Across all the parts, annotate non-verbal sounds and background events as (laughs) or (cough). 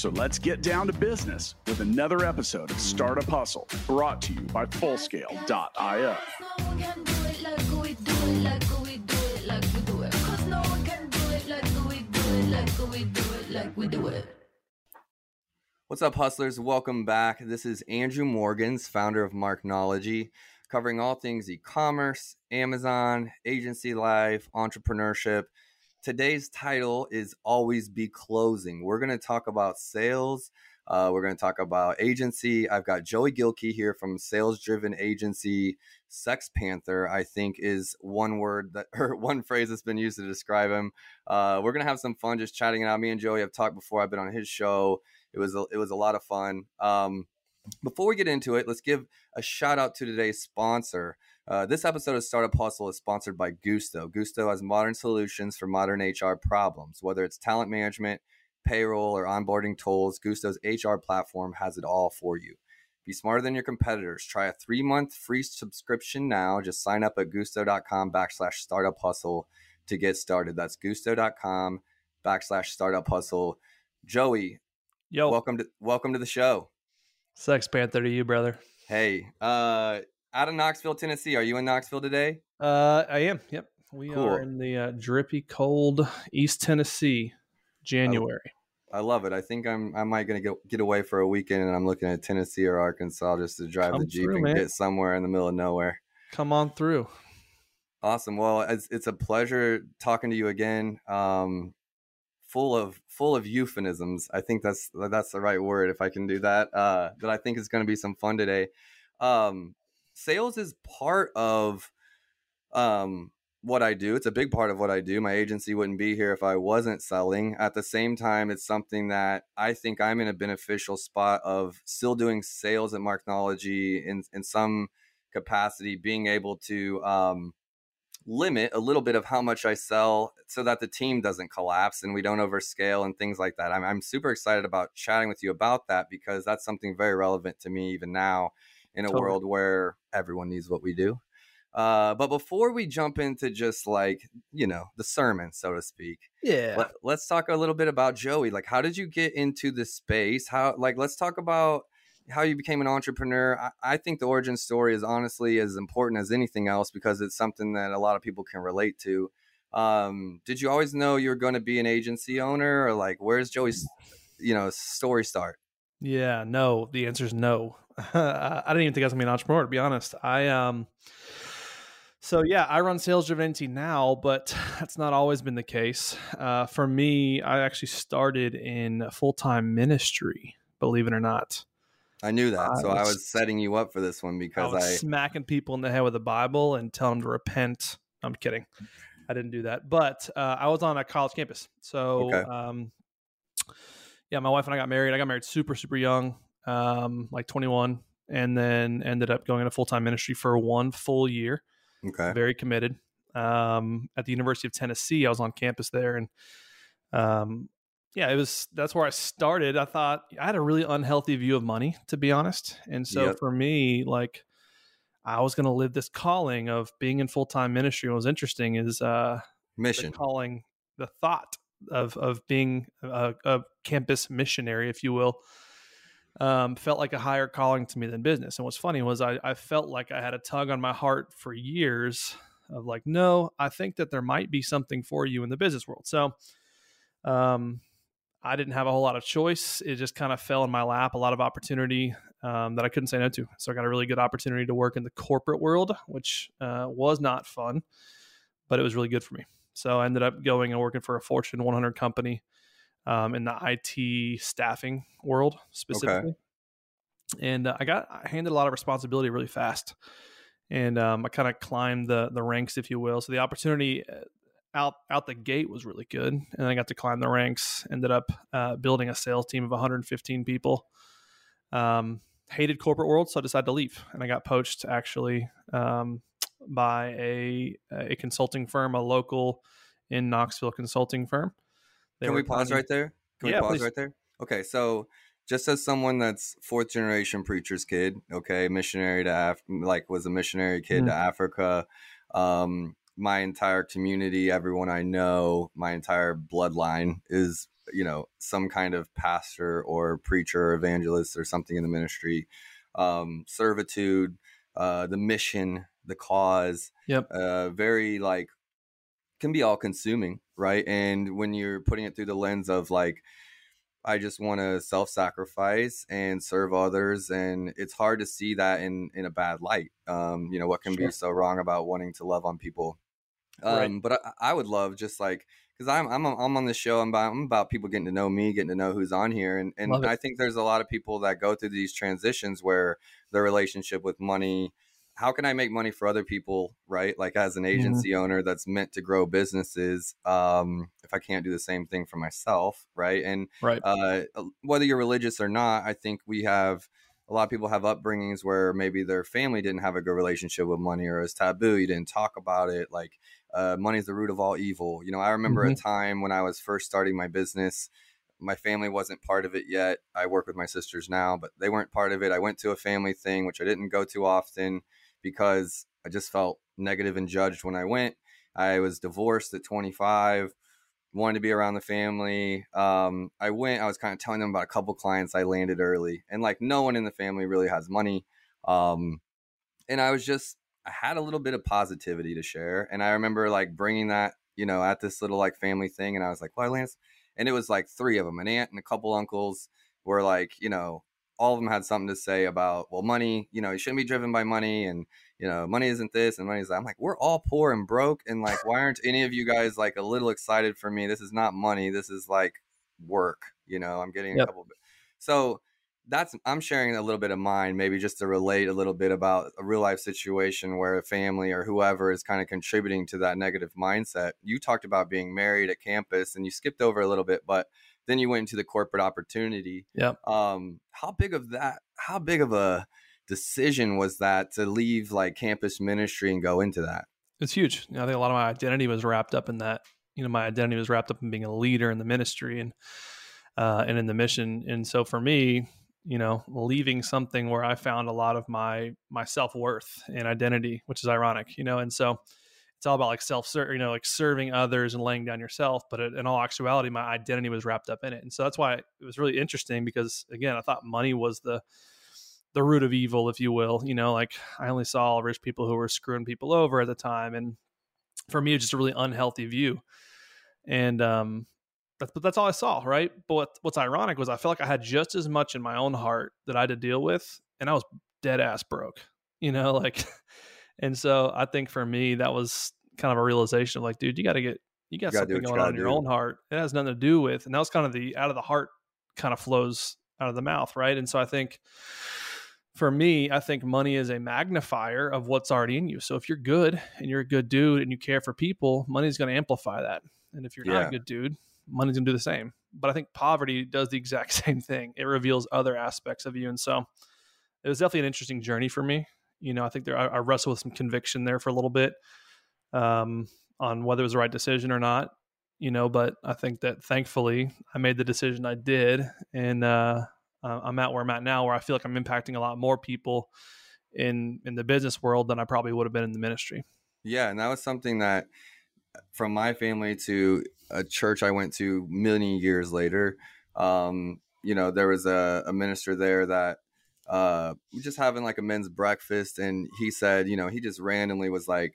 So let's get down to business with another episode of Startup Hustle brought to you by Fullscale.io. What's up, hustlers? Welcome back. This is Andrew Morgans, founder of Marknology, covering all things e commerce, Amazon, agency life, entrepreneurship. Today's title is Always Be Closing. We're going to talk about sales. Uh, we're going to talk about agency. I've got Joey Gilkey here from Sales Driven Agency. Sex Panther, I think, is one word that (laughs) or one phrase that's been used to describe him. Uh, we're gonna have some fun just chatting it out. Me and Joey have talked before. I've been on his show. It was a, it was a lot of fun. Um, before we get into it, let's give a shout out to today's sponsor. Uh, this episode of Startup Hustle is sponsored by Gusto. Gusto has modern solutions for modern HR problems, whether it's talent management, payroll, or onboarding tools. Gusto's HR platform has it all for you. Be smarter than your competitors. Try a three month free subscription now. Just sign up at gusto.com backslash startup hustle to get started. That's gusto.com backslash startup hustle. Joey, Yo, welcome to welcome to the show. Sex Panther to you, brother. Hey, uh, out of Knoxville, Tennessee. Are you in Knoxville today? Uh, I am. Yep, we Cool. are in the uh, drippy, cold East Tennessee, January. I love it. I think I'm I might gonna get get away for a weekend, and I'm looking at Tennessee or Arkansas just to drive Come the jeep through, and man. get somewhere in the middle of nowhere. Come on through. Awesome. Well, it's, it's a pleasure talking to you again. Um, full of full of euphemisms. I think that's that's the right word if I can do that. Uh, that I think is going to be some fun today. Um, sales is part of um what I do. It's a big part of what I do. My agency wouldn't be here if I wasn't selling. At the same time, it's something that I think I'm in a beneficial spot of still doing sales at Marknology in in some capacity, being able to um, limit a little bit of how much I sell so that the team doesn't collapse and we don't overscale and things like that. I'm, I'm super excited about chatting with you about that because that's something very relevant to me even now in a Totally. world where everyone needs what we do. Uh, but before we jump into just like, you know, the sermon, so to speak, Yeah. let, let's talk a little bit about Joey. Like, how did you get into this space? How, like, let's talk about how you became an entrepreneur. I, I think the origin story is honestly as important as anything else because it's something that a lot of people can relate to. Um, did you always know you were going to be an agency owner, or like, where's Joey's, you know, story start? Yeah, no. The answer is no. (laughs) I didn't even think I was gonna be an entrepreneur, to be honest. I um so yeah, I run sales driven now, but (sighs) that's not always been the case. Uh, for me, I actually started in full time ministry, believe it or not. I knew that, I so I was- was setting you up for this one because I was I, smacking people in the head with the Bible and telling them to repent. I'm kidding. I didn't do that, but uh, I was on a college campus. So, Okay. um, yeah, my wife and I got married. I got married super, super young, um, like 21, and then ended up going into full time ministry for one full year. okay, Very committed. Um, at the University of Tennessee, I was on campus there, and um, yeah, it was that's where I started. I thought I had a really unhealthy view of money, to be honest, and so Yep. for me, like I was going to live this calling of being in full time ministry. What was interesting is uh, the mission. calling, the thought of of being a, a campus missionary, if you will, um, felt like a higher calling to me than business. And what's funny was I, I felt like I had a tug on my heart for years of like, no, I think that there might be something for you in the business world. So, um, I didn't have a whole lot of choice. It just kind of fell in my lap, a lot of opportunity um, that I couldn't say no to. So I got a really good opportunity to work in the corporate world, which uh, was not fun, but it was really good for me. So I ended up going and working for a Fortune 100 company um, in the IT staffing world specifically. And uh, I got handed a lot of responsibility really fast. And um, I kind of climbed the the ranks, if you will. So the opportunity uh, out out the gate was really good, and I got to climb the ranks. Ended up uh, building a sales team of 115 people. Um, hated corporate world, so I decided to leave, and I got poached actually um, by a a consulting firm, a local in Knoxville consulting firm. Can we pause planning... right there? Can yeah, we pause please. right there? Okay, so just as someone that's fourth generation preacher's kid, okay, missionary to Af- like was a missionary kid mm-hmm. to Africa. Um, my entire community, everyone I know, my entire bloodline is, you know, some kind of pastor or preacher, or evangelist, or something in the ministry. Um, servitude, uh, the mission, the cause. Yep. Uh, very like can be all consuming, right? And when you're putting it through the lens of like, I just want to self-sacrifice and serve others, and it's hard to see that in in a bad light. Um, you know what can sure. be so wrong about wanting to love on people. Um, right. But I, I, would love just like because I'm I'm I'm on the show. I'm about, I'm about people getting to know me, getting to know who's on here, and and I think there's a lot of people that go through these transitions where their relationship with money how can I make money for other people, right? Like as an mm-hmm. agency mm-hmm. owner that's meant to grow businesses, um, if I can't do the same thing for myself, right? And right. Uh, whether you're religious or not, I think we have a lot of people have upbringings where maybe their family didn't have a good relationship with money or it's taboo. You didn't talk about it. Like uh, money is the root of all evil. You know, I remember mm-hmm. a time when I was first starting my business. My family wasn't part of it yet. I work with my sisters now, but they weren't part of it. I went to a family thing, which I didn't go to often because I just felt negative and judged when I went. I was divorced at 25, wanted to be around the family. Um, I went, I was kind of telling them about a couple clients I landed early, and like no one in the family really has money. Um, and I was just, I had a little bit of positivity to share. And I remember like bringing that, you know, at this little like family thing. And I was like, why, Lance? And it was like three of them an aunt and a couple uncles were like, you know, all of them had something to say about well money you know you shouldn't be driven by money and you know money isn't this and money is that. I'm like we're all poor and broke and like why aren't any of you guys like a little excited for me? This is not money this is like work you know? I'm getting yep. a couple bit so that's i'm sharing a little bit of mine maybe just to relate a little bit about a real life situation where a family or whoever is kind of contributing to that negative mindset. You talked about being married at campus and you skipped over a little bit but then you went into the corporate opportunity. Yeah. Um, how big of that? How big of a decision was that to leave like campus ministry and go into that? It's huge. You know, I think a lot of my identity was wrapped up in that. You know, my identity was wrapped up in being a leader in the ministry and uh, and in the mission. And so for me, you know, leaving something where I found a lot of my my self worth and identity, which is ironic. You know, and so it's all about like self you know like serving others and laying down yourself but in all actuality my identity was wrapped up in it. And so that's why it was really interesting because again i thought money was the the root of evil if you will you know like i only saw rich people who were screwing people over at the time and for me it's just a really unhealthy view. And um that's but that's all i saw right? But what, what's ironic was i felt like i had just as much in my own heart that i had to deal with and i was dead ass broke you know (laughs) like And so I think for me, that was kind of a realization of like, dude, you got to get, you got you something going on in your own heart. It has nothing to do with, and that was kind of the out of the heart kind of flows out of the mouth. Right. And so I think for me, I think money is a magnifier of what's already in you. So if you're good and you're a good dude and you care for people, money's going to amplify that. And if you're yeah. not a good dude, money's going to do the same. But I think poverty does the exact (laughs) same thing. It reveals other aspects of you. And so it was definitely an interesting journey for me. You know, I think there I, I wrestled with some conviction there for a little bit um, on whether it was the right decision or not. You know, but I think that thankfully I made the decision I did, and uh, I'm at where I'm at now, where I feel like I'm impacting a lot more people in in the business world than I probably would have been in the ministry. Yeah, and that was something that from my family to a church I went to many years later. Um, you know, there was a, a minister there that uh, just having like a men's breakfast, and he said, you know, he just randomly was like,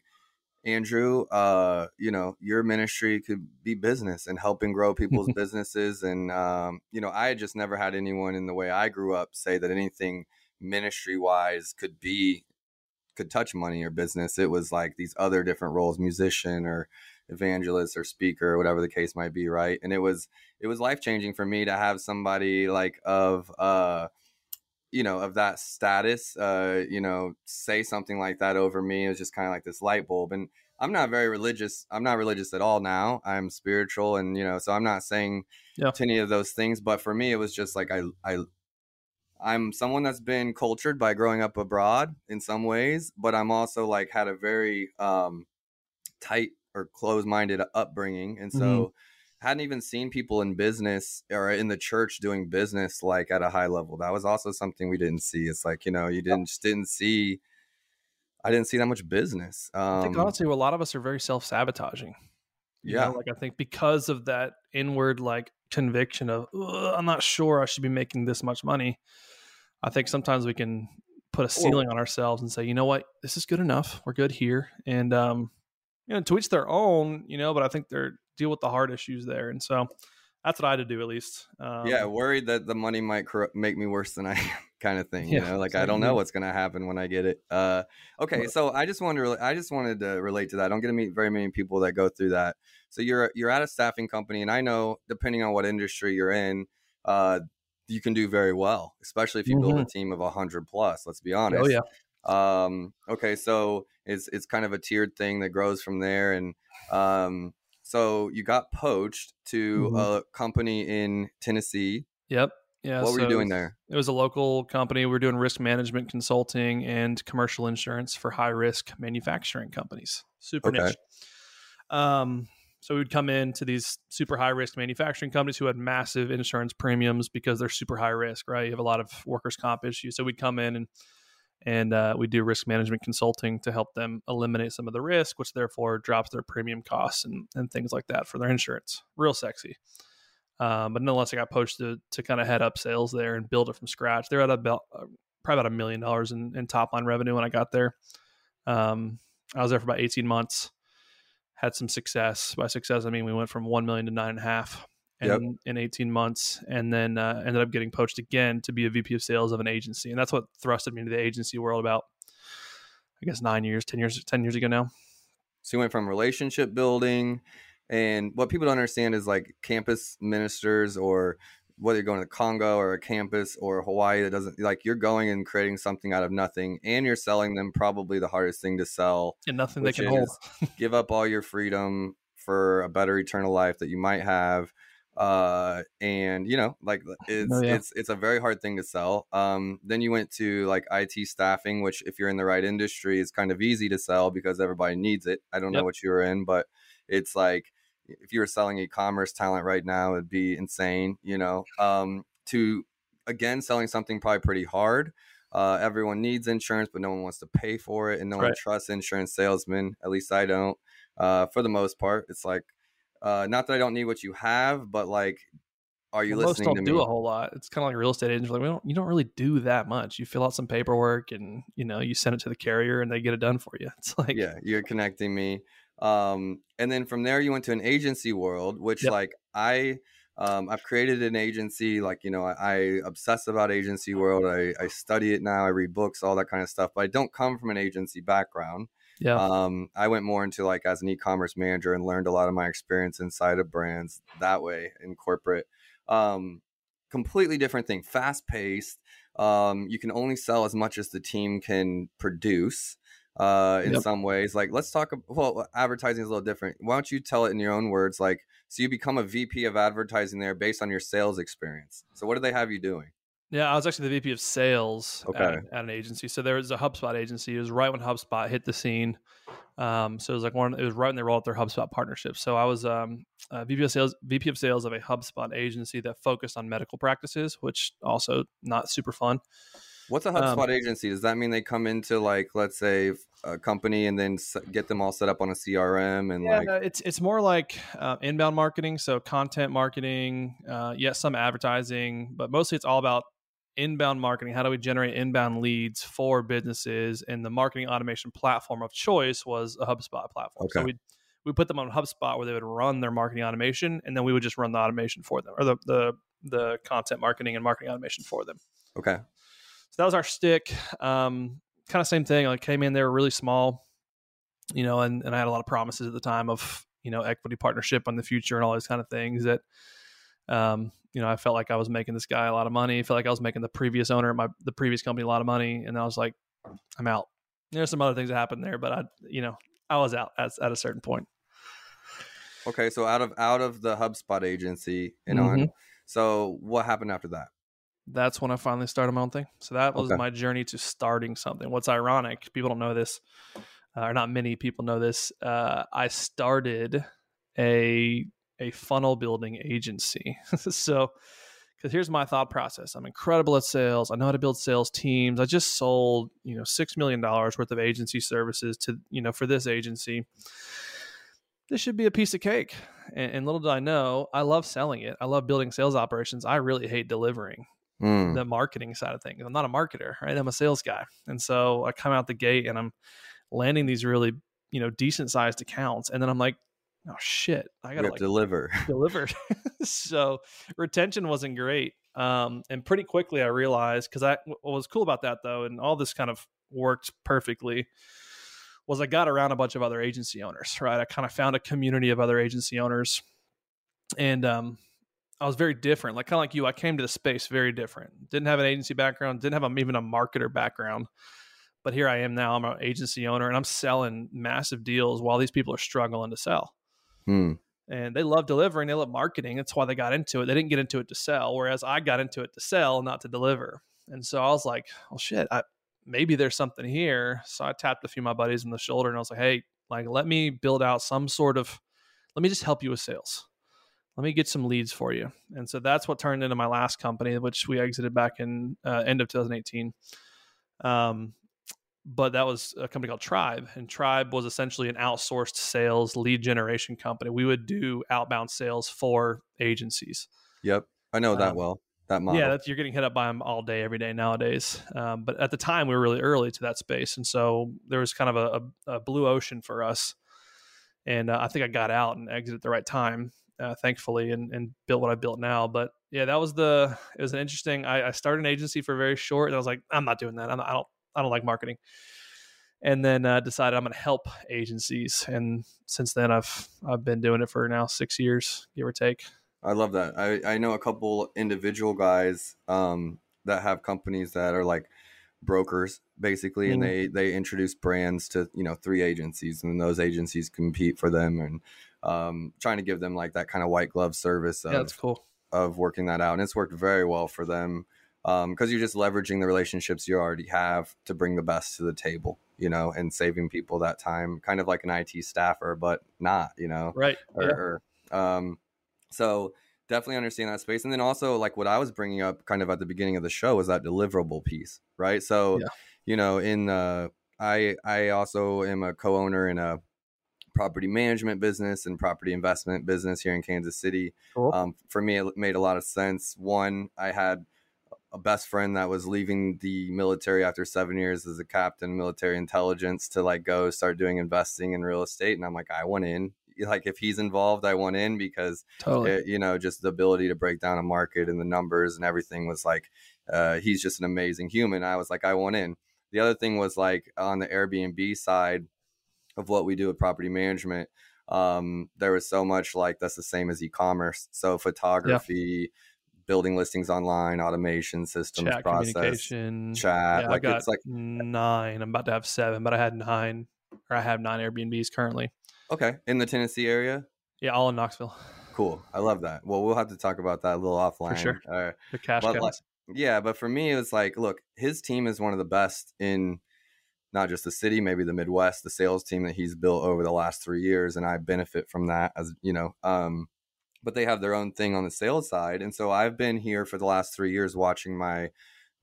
Andrew, uh, you know, your ministry could be business and helping grow people's (laughs) businesses. And, um, you know, I had just never had anyone in the way I grew up say that anything ministry wise could be, could touch money or business. It was like these other different roles, musician or evangelist or speaker or whatever the case might be. Right. And it was, it was life changing for me to have somebody like of, uh, you know of that status uh you know say something like that over me is just kind of like this light bulb and i'm not very religious i'm not religious at all now i'm spiritual and you know so i'm not saying yeah. to any of those things but for me it was just like i i I'm someone that's been cultured by growing up abroad in some ways, but I'm also like had a very um, tight or closed-minded upbringing, and so Mhm. Hadn't even seen people in business or in the church doing business like at a high level. That was also something we didn't see. It's like you know you didn't just didn't see. I didn't see that much business. Um, I think honestly, a lot of us are very self sabotaging. Yeah. like I think because of that inward like conviction of I'm not sure I should be making this much money. I think sometimes we can put a ceiling on ourselves and say, you know what, this is good enough. We're good here, and um, you know, to each their own. You know, but I think they're deal with the hard issues there, and so that's what I had to do at least. Um, yeah, worried that the money might cor- make me worse than I am, (laughs) kind of thing. You Yeah, know, like I don't know what's gonna happen when I get it. Uh, okay, so I just wanted to, I just wanted to relate to that. I don't get to meet very many people that go through that. So you're you're at a staffing company, and I know depending on what industry you're in, uh, you can do very well, especially if you build a team of hundred plus. Let's be honest. Oh yeah. Um, okay, so it's it's kind of a tiered thing that grows from there, and um, so you got poached to Mhm. a company in Tennessee. Yep. Yeah. what were you doing there? It was a local company. We were doing risk management consulting and commercial insurance for high risk manufacturing companies. Super Okay. niche. Um, so we'd come in to these super high risk manufacturing companies who had massive insurance premiums because they're super high risk, right? You have a lot of workers' comp issues. So we'd come in and and uh, we do risk management consulting to help them eliminate some of the risk, which therefore drops their premium costs and, and things like that for their insurance. Real sexy. Um, but nonetheless, I got poached to, to kind of head up sales there and build it from scratch. They're at about uh, probably about a million dollars in, in top line revenue when I got there. Um, I was there for about 18 months, had some success. By success, I mean we went from 1 million to nine and a half in, Yep. in 18 months and then uh, ended up getting poached again to be a VP of sales of an agency. And that's what thrusted me into the agency world about, I guess, nine years, 10 years, 10 years ago now. So you went from relationship building, and what people don't understand is like campus ministers or whether you're going to Congo or a campus or Hawaii that doesn't like you're going and creating something out of nothing, and you're selling them probably the hardest thing to sell. And nothing they can hold. (laughs) give up all your freedom for a better eternal life that you might have uh and you know like (laughs) it's Oh, yeah. it's it's a very hard thing to sell um then you went to like IT staffing which if you're in the right industry is kind of easy to sell because everybody needs it i don't know what you were in but it's like if you were selling e-commerce talent right now it'd be insane you know um to again selling something probably pretty hard uh, everyone needs insurance, but no one wants to pay for it, and no one trusts insurance salesmen. At least I don't. Uh, for the most part, it's like uh, not that I don't need what you have, but like, are you Well, most listening don't to do a whole lot. It's kind of like real estate agents. Like we don't, you don't really do that much. You fill out some paperwork and you know you send it to the carrier and they get it done for you. (laughs) It's like yeah, you're connecting me. Um, and then from there, you went to an agency world, which Yep. like I. Um, I've created an agency, like you know, I, I obsess about agency world. I, I study it now. I read books, all that kind of stuff. But I don't come from an agency background. Yeah, um, I went more into like as an e-commerce manager and learned a lot of my experience inside of brands that way in corporate. Um, completely different thing, fast paced. Um, you can only sell as much as the team can produce. Uh, in Yep. some ways, like let's talk. Well, advertising is a little different. Why don't you tell it in your own words? Like, so you become a VP of advertising there based on your sales experience. So, what do they have you doing? Yeah. I was actually the VP of sales Okay. at, at an agency. So there was a HubSpot agency. It was right when HubSpot hit the scene. Um, so it was like one. It was right when they rolled out their HubSpot partnership. So I was um, VP of sales, VP of sales of a HubSpot agency that focused on medical practices, which also not super fun. What's a Um, HubSpot agency? Does that mean they come into like, let's say, a company and then get them all set up on a CRM and Yeah, like, no, it's it's more like uh, inbound marketing, so content marketing, uh, yes, some advertising, but mostly it's all about inbound marketing. How do we generate inbound leads for businesses? And the marketing automation platform of choice was a HubSpot platform. So we we put them on HubSpot where they would run their marketing automation, and then we would just run the automation for them, or the the the content marketing and marketing automation for them. okay, So that was our stick. Um, kind of same thing. Like came in, they were really small, you know, and, and I had a lot of promises at the time of, you know, equity partnership on the future and all those kind of things that, um, you know, I felt like I was making this guy a lot of money. I felt like I was making the previous owner of my, the previous company a lot of money. And I was like, I'm out. There's some other things that happened there, but I, you know, I was out at, at a certain point. okay. So out of out of the HubSpot agency and Mm-hmm. on, so what happened after that? that's when I finally started my own thing. So that was Okay. my journey to starting something. What's ironic, people don't know this, uh, or not many people know this. Uh, I started a a funnel building agency. (laughs) so, because here's my thought process: I'm incredible at sales. I know how to build sales teams. I just sold, you know, six million dollars worth of agency services to, you know, for this agency. This should be a piece of cake. And, and little did I know, I love selling it. I love building sales operations. I really hate delivering Mm, the marketing side of things. I'm not a marketer, right? I'm a sales guy. And so I come out the gate and I'm landing these really, you know, decent sized accounts. And then I'm like, oh shit, I gotta like deliver. (laughs) deliver. (laughs) so retention wasn't great. Um, and pretty quickly I realized because I what was cool about that though, and all this kind of worked perfectly was I got around a bunch of other agency owners, right? I kind of found a community of other agency owners. And um I was very different, like kind of like you. I came to the space very different. Didn't have an agency background. Didn't have a, even a marketer background. But here I am now. I'm an agency owner, and I'm selling massive deals while these people are struggling to sell. Hmm. And they love delivering. They love marketing. That's why they got into it. They didn't get into it to sell, whereas I got into it to sell, not to deliver. And so I was like, "Oh shit, I, maybe there's something here." So I tapped a few of my buddies in the shoulder, and I was like, "Hey, like, let me build out some sort of. Let me just help you with sales." let me get some leads for you. And so that's what turned into my last company, which we exited back in uh, end of 2018. Um, but that was a company called Tribe, and Tribe was essentially an outsourced sales lead generation company. We would do outbound sales for agencies. Yep. I know that Um, well. That model. Yeah, that's, you're getting hit up by them all day, every day nowadays. Um, but at the time, we were really early to that space, and so there was kind of a, a, a blue ocean for us. And uh, I think I got out and exited at the right time, uh, thankfully, and, and built what I built now. But yeah, that was the. It was an interesting. I, I started an agency for very short, and I was like, I'm not doing that. I'm not, I don't. I don't like marketing. And then uh, decided I'm going to help agencies, and since then I've I've been doing it for now six years, give or take. I love that. I, I know a couple individual guys um, that have companies that are like brokers basically, and Mm. they they introduce brands to you know three agencies, and those agencies compete for them, and um, trying to give them like that kind of white glove service of, Yeah, that's cool. of working that out, and it's worked very well for them because you're just leveraging the relationships you already have to bring the best to the table, you know, and saving people that time, kind of like an IT staffer, but not, you know Right. or, Yeah. or um so definitely understand that space and then also like what i was bringing up kind of at the beginning of the show was that deliverable piece right so Yeah. you know in uh i i also am a co-owner in a property management business and property investment business here in kansas city Cool. um, for me it made a lot of sense one i had a best friend that was leaving the military after seven years as a captain military intelligence to like go start doing investing in real estate and i'm like i want in. Like if he's involved i want in because totally. it, you know just the ability to break down a market and the numbers and everything was like uh, he's just an amazing human. I was like i want in. The other thing was like on the airbnb side of what we do with property management um, there was so much like that's the same as e-commerce. So photography building listings online automation systems chat process chat Yeah, I like got it's like nine. I'm about to have seven, but I had nine, or I have nine Airbnbs currently. okay in the tennessee area Yeah, all in Knoxville. cool i love that well we'll have to talk about that a little offline For sure. uh, The cash But, like. Yeah, but for me, it's like, look, his team is one of the best in not just the city, maybe the Midwest. The sales team that he's built over the last three years, and I benefit from that as you know. Um, but they have their own thing on the sales side, and so I've been here for the last three years watching my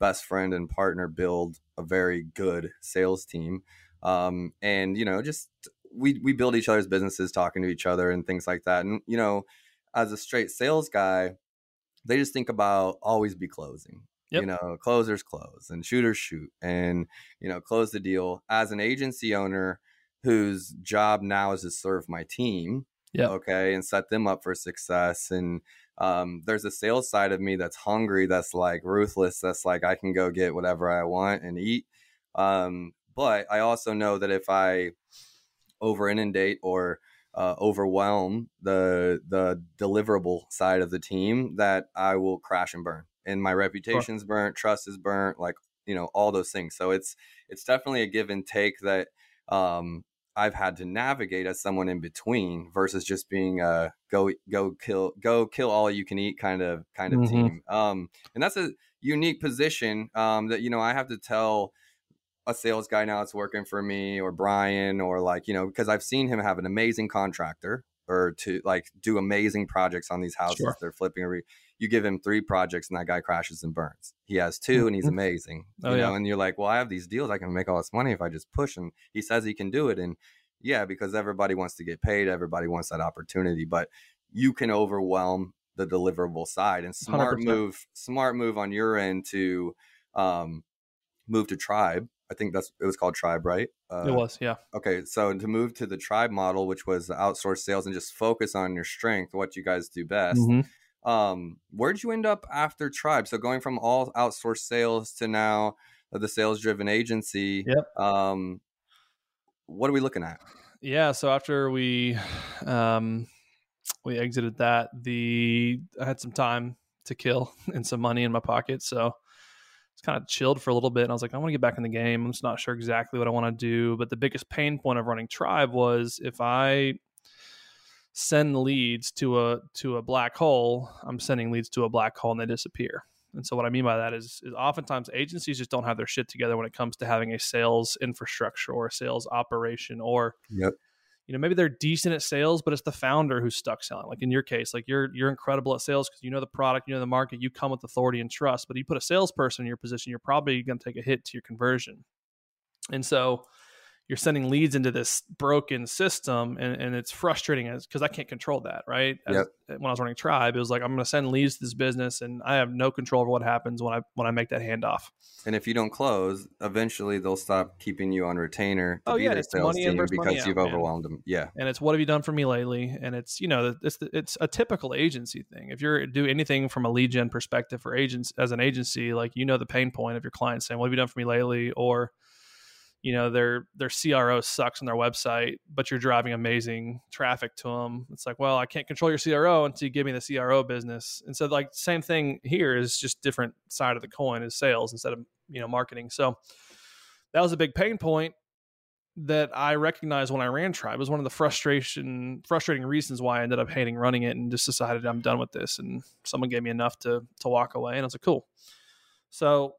best friend and partner build a very good sales team. Um, and you know, just we we build each other's businesses, talking to each other, and things like that. And you know, as a straight sales guy they just think about always be closing. Yep. You know, closers close and shooters shoot and, you know, close the deal. As an agency owner whose job now is to serve my team, Yep. okay, and set them up for success. And um, there's a sales side of me that's hungry, that's like ruthless, that's like I can go get whatever I want and eat. Um, but I also know that if I over inundate or uh, overwhelm the the deliverable side of the team that I will crash and burn. And my reputation's burnt, trust is burnt, like you know all those things. So it's it's definitely a give and take that um, I've had to navigate as someone in between versus just being a go go kill go kill all you can eat kind of kind of Mhm. team. Um, and that's a unique position um, that you know I have to tell a sales guy now that's working for me or Brian or like you know because I've seen him have an amazing contractor or to like do amazing projects on these houses sure. they're flipping. Re- you give him three projects and that guy crashes and burns. He has two and he's mm-hmm. amazing. Oh, you know, yeah. and you're like, well, I have these deals. I can make all this money if I just push. And he says he can do it. And yeah, because everybody wants to get paid, everybody wants that opportunity, but you can overwhelm the deliverable side. And smart 100%. move, smart move on your end to um, move to Tribe. I think that's it was called Tribe, right? Uh, it was, yeah. Okay, so to move to the Tribe model, which was outsource sales and just focus on your strength, what you guys do best. Mm-hmm. Um, where'd you end up after Tribe? So going from all outsourced sales to now the sales driven agency. Yep. Um, what are we looking at? Yeah. So after we (sighs) um, we exited that, the I had some time to kill (laughs) and some money in my pocket, so it's kind of chilled for a little bit. And I was like, I want to get back in the game. I'm just not sure exactly what I want to do. But the biggest pain point of running Tribe was if I send leads to a to a black hole, I'm sending leads to a black hole and they disappear. And so what I mean by that is, is oftentimes agencies just don't have their shit together when it comes to having a sales infrastructure or a sales operation or yep. you know maybe they're decent at sales but it's the founder who's stuck selling like in your case like you're you're incredible at sales because you know the product you know the market you come with authority and trust but you put a salesperson in your position you're probably going to take a hit to your conversion and so you're sending leads into this broken system and, and it's frustrating as because I can't control that, right? As, yep. Eh, when I was running Tribe, it was like I'm going to send leads to this business and I have no control over what happens when I when I make that handoff. And if you don't close, eventually they'll stop keeping you on retainer to oh, be yeah, their sales team because you've out, overwhelmed man. them. Yeah. And it's what have you done for me lately? And it's you know it's it's a typical agency thing. If you're do anything from a lead gen perspective for agents as an agency, like you know the pain point of your client saying, "What have you done for me lately?" or you know their their CRO sucks on their website, but you're driving amazing traffic to them. It's like, well, I can't control your CRO until you give me the CRO business. And so, like, same thing here is just different side of the coin is sales instead of you know marketing. So that was a big pain point that I recognized when I ran Tribe. It was one of the frustration frustrating reasons why I ended up hating running it and just decided I'm done with this. And someone gave me enough to to walk away, and I was like, cool. So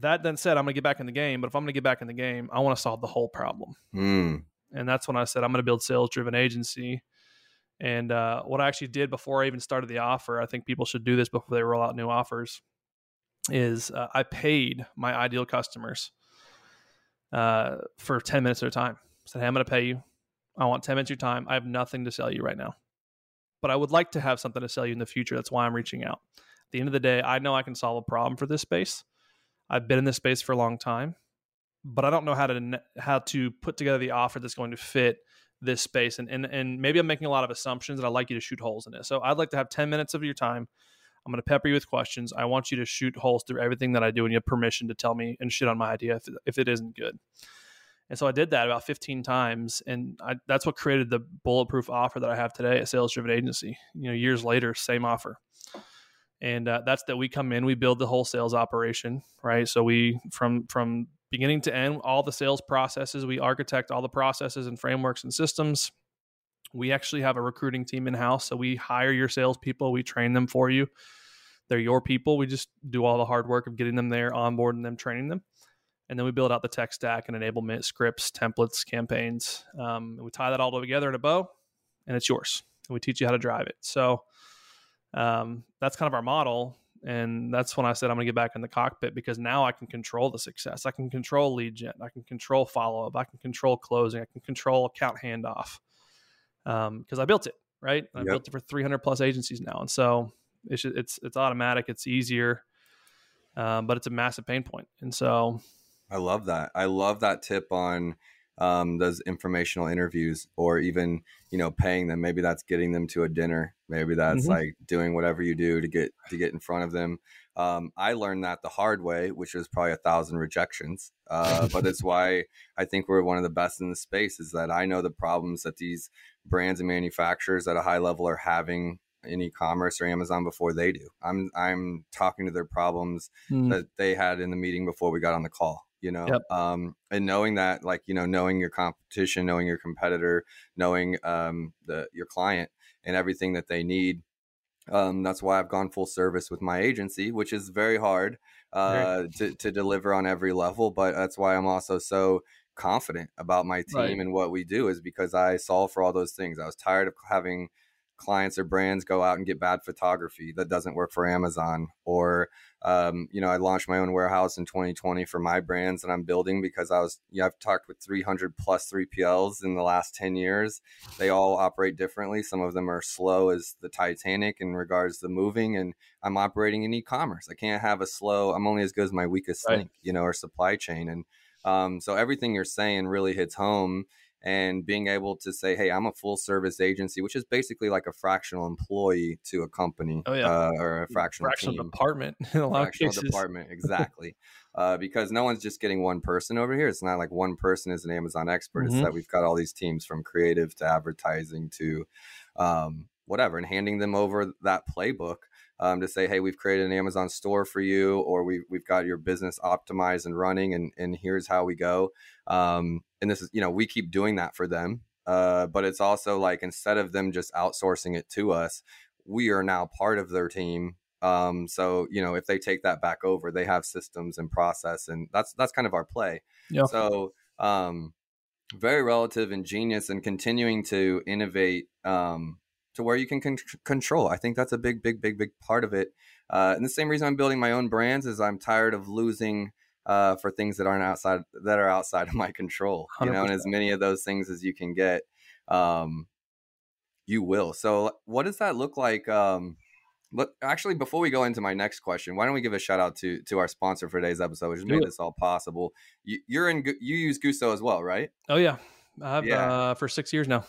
that then said, I'm going to get back in the game. But if I'm going to get back in the game, I want to solve the whole problem. Mm. And that's when I said, I'm going to build sales driven agency. And uh, what I actually did before I even started the offer, I think people should do this before they roll out new offers, is uh, I paid my ideal customers uh, for 10 minutes at a time. I said, hey, I'm going to pay you. I want 10 minutes of your time. I have nothing to sell you right now. But I would like to have something to sell you in the future. That's why I'm reaching out. At the end of the day, I know I can solve a problem for this space. I've been in this space for a long time, but I don't know how to how to put together the offer that's going to fit this space. And and and maybe I'm making a lot of assumptions, and I'd like you to shoot holes in it. So I'd like to have 10 minutes of your time. I'm going to pepper you with questions. I want you to shoot holes through everything that I do, and you have permission to tell me and shit on my idea if, if it isn't good. And so I did that about 15 times, and I, that's what created the bulletproof offer that I have today at Sales Driven Agency. You know, years later, same offer and uh, that's that we come in we build the whole sales operation right? So we from from beginning to end all the sales processes we architect all the processes and frameworks and systems. We actually have a recruiting team in house so we hire your salespeople we train them for you. They're your people we just do all the hard work of getting them there onboarding them training them and then we build out the tech stack and enablement scripts templates campaigns um, and we tie that all together in a bow and it's yours and we teach you how to drive it. So um, that's kind of our model. And that's when I said I'm going to get back in the cockpit because now I can control the success. I can control lead gen. I can control follow up. I can control closing. I can control account handoff because um, I built it right. I yep. built it for 300 plus agencies now, and so it's it's it's automatic. It's easier, um, but it's a massive pain point. And so I love that. I love that tip on um, those informational interviews or even you know paying them maybe that's getting them to a dinner maybe that's mm-hmm. like doing whatever you do to get to get in front of them um, i learned that the hard way which is probably a thousand rejections uh, (laughs) but it's why i think we're one of the best in the space is that i know the problems that these brands and manufacturers at a high level are having in e-commerce or Amazon before they do. I'm I'm talking to their problems mm. that they had in the meeting before we got on the call you know yep. um, and knowing that like you know knowing your competition knowing your competitor knowing um, the your client and everything that they need Um, that's why I've gone full service with my agency, which is very hard uh, to, to deliver on every level. But that's why I'm also so confident about my team right. and what we do is because I solve for all those things. I was tired of having clients or brands go out and get bad photography that doesn't work for Amazon. Or, um, you know, I launched my own warehouse in 2020 for my brands that I'm building because I was, yeah, I've talked with 300 plus 3PLs in the last 10 years. They all operate differently. Some of them are slow as the Titanic in regards to moving, and I'm operating in e commerce. I can't have a slow, I'm only as good as my weakest right. link, you know, or supply chain. And, um, so everything you're saying really hits home and being able to say, "Hey, I'm a full service agency," which is basically like a fractional employee to a company, oh, yeah. uh, or a fractional, fractional team. department (laughs) in a lot fractional of cases. department, (laughs) exactly. uh, because no one's just getting one person over here. It's not like one person is an Amazon expert. Mm-hmm. It's that we've got all these teams from creative to advertising to um, whatever, and handing them over that playbook um, to say, hey, we've created an Amazon store for you, or we, we've got your business optimized and running, and, and here's how we go. Um, and this is, you know, we keep doing that for them. Uh, but it's also like instead of them just outsourcing it to us, we are now part of their team. Um, so you know, if they take that back over, they have systems and process, and that's that's kind of our play. Yeah. So um, very relative and genius, and continuing to innovate um, to where you can con- control. I think that's a big, big, big, big part of it. Uh, and the same reason I'm building my own brands is I'm tired of losing uh, for things that aren't outside that are outside (laughs) of my control. You 100%. know, and as many of those things as you can get, um, you will. So, what does that look like? Um, look, actually, before we go into my next question, why don't we give a shout out to to our sponsor for today's episode, which made this all possible. You, are in you use Gusto as well, right? Oh yeah, I've yeah. Uh, for six years now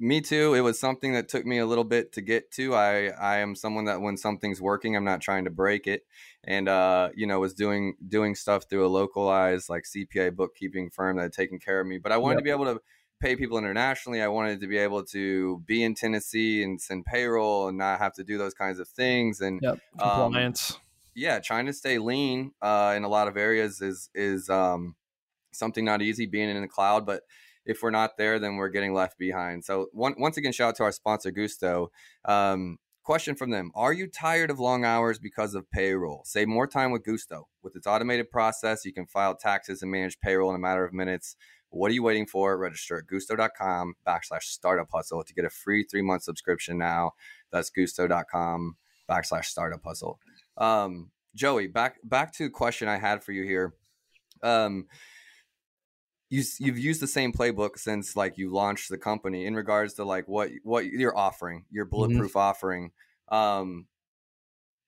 me too it was something that took me a little bit to get to i i am someone that when something's working i'm not trying to break it and uh you know was doing doing stuff through a localized like cpa bookkeeping firm that had taken care of me but i wanted yep. to be able to pay people internationally i wanted to be able to be in tennessee and send payroll and not have to do those kinds of things and yep. Um, compliance um, yeah trying to stay lean uh in a lot of areas is is um something not easy being in the cloud but if we're not there, then we're getting left behind. So one, once again, shout out to our sponsor Gusto. Um, question from them: Are you tired of long hours because of payroll? Save more time with Gusto. With its automated process, you can file taxes and manage payroll in a matter of minutes. What are you waiting for? Register at gusto.com backslash startup hustle to get a free three month subscription now. That's gusto.com backslash startup hustle. Um, Joey, back back to the question I had for you here. Um, you you've used the same playbook since like you launched the company in regards to like what what you're offering, your mm-hmm. bulletproof mm-hmm. offering. Um,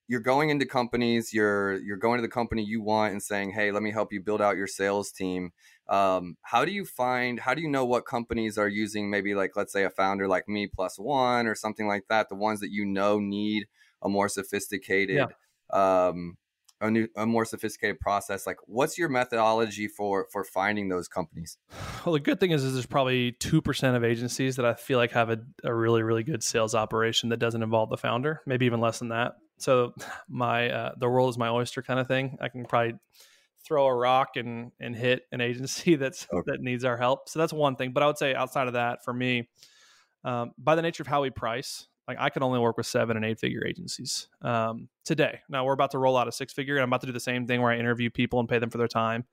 you're going into companies, you're you're going to the company you want and saying, "Hey, let me help you build out your sales team." Um, how do you find? How do you know what companies are using? Maybe like let's say a founder like me plus one or something like that. The ones that you know need a more sophisticated yeah. um, a new a more sophisticated process like what's your methodology for for finding those companies? Well the good thing is, is there's probably 2% of agencies that i feel like have a, a really really good sales operation that doesn't involve the founder maybe even less than that. So (laughs) my uh, the world is my oyster kind of thing. I can probably throw a rock and and hit an agency (laughs) that's okay. that needs our help. So that's one thing. But i would say outside of that for me um, by the nature of how we price like I can only work with seven and eight figure agencies um, today. Now we're about to roll out a six figure, and I'm about to do the same thing where I interview people and pay them for their time